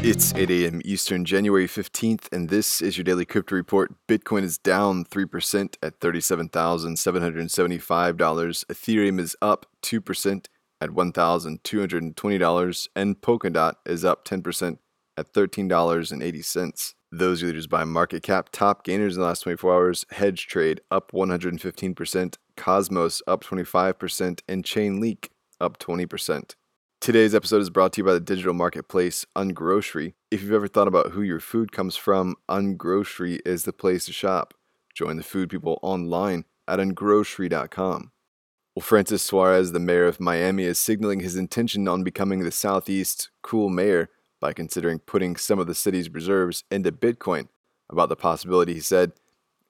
It's 8 a.m. Eastern, January 15th, and this is your daily crypto report. Bitcoin is down 3% at $37,775. Ethereum is up 2% at $1,220, and Polkadot is up 10% at $13.80. Those leaders by market cap, top gainers in the last 24 hours, Hedge Trade up 115%, Cosmos up 25%, and Chainlink up 20%. Today's episode is brought to you by the digital marketplace Ungrocery. If you've ever thought about who your food comes from, Ungrocery is the place to shop. Join the food people online at ungrocery.com. Well, Francis Suarez, the mayor of Miami, is signaling his intention on becoming the Southeast's cool mayor by considering putting some of the city's reserves into Bitcoin. About the possibility, he said,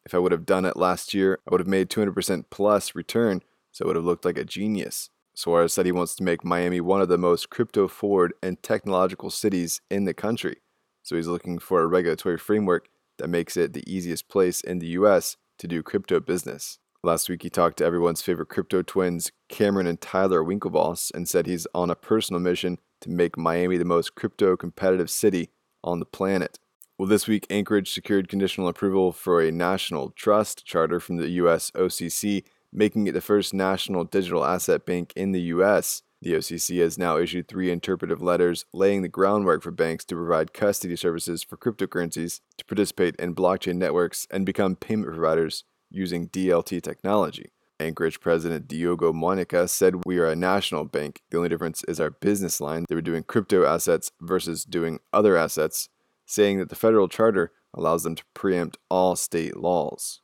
If I would have done it last year, I would have made 200% plus return, so it would have looked like a genius. Suarez said he wants to make Miami one of the most crypto forward and technological cities in the country. So he's looking for a regulatory framework that makes it the easiest place in the US to do crypto business. Last week, he talked to everyone's favorite crypto twins, Cameron and Tyler Winklevoss, and said he's on a personal mission to make Miami the most crypto competitive city on the planet. Well, this week, Anchorage secured conditional approval for a national trust charter from the US OCC making it the first national digital asset bank in the U.S. The OCC has now issued three interpretive letters laying the groundwork for banks to provide custody services for cryptocurrencies, to participate in blockchain networks, and become payment providers using DLT technology. Anchorage President Diogo Monica said, We are a national bank. The only difference is our business line. They were doing crypto assets versus doing other assets, saying that the federal charter allows them to preempt all state laws.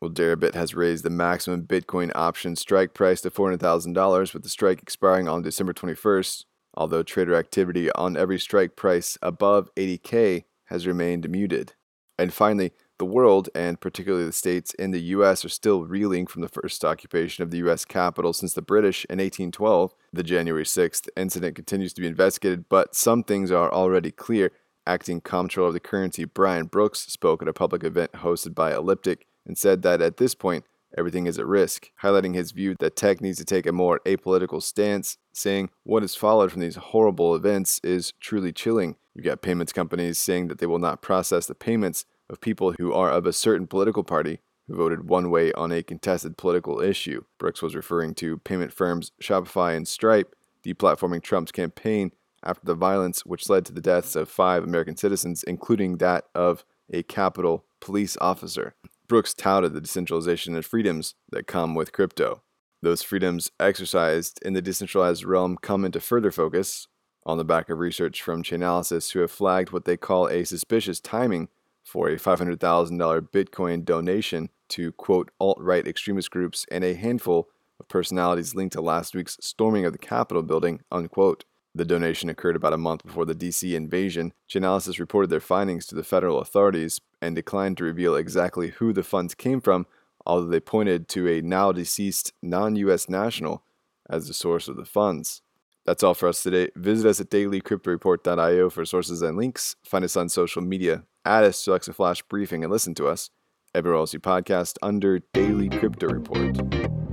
Well, Deribit has raised the maximum Bitcoin option strike price to $400,000 with the strike expiring on December 21st, although trader activity on every strike price above 80K has remained muted. And finally, the world, and particularly the states in the US, are still reeling from the first occupation of the US capital since the British in 1812. The January 6th incident continues to be investigated, but some things are already clear. Acting Comptroller of the Currency Brian Brooks spoke at a public event hosted by Elliptic and said that at this point, everything is at risk, highlighting his view that tech needs to take a more apolitical stance, saying what has followed from these horrible events is truly chilling. You've got payments companies saying that they will not process the payments of people who are of a certain political party who voted one way on a contested political issue. Brooks was referring to payment firms Shopify and Stripe deplatforming Trump's campaign after the violence which led to the deaths of five American citizens, including that of a Capitol police officer. Brooks touted the decentralization and freedoms that come with crypto. Those freedoms exercised in the decentralized realm come into further focus on the back of research from Chainalysis, who have flagged what they call a suspicious timing for a $500,000 Bitcoin donation to, quote, alt right extremist groups and a handful of personalities linked to last week's storming of the Capitol building, unquote. The donation occurred about a month before the DC invasion. Chainalysis reported their findings to the federal authorities and declined to reveal exactly who the funds came from, although they pointed to a now deceased non US national as the source of the funds. That's all for us today. Visit us at dailycryptoreport.io for sources and links. Find us on social media. Add us to Alexa Flash Briefing and listen to us everywhere else you podcast under Daily Crypto Report.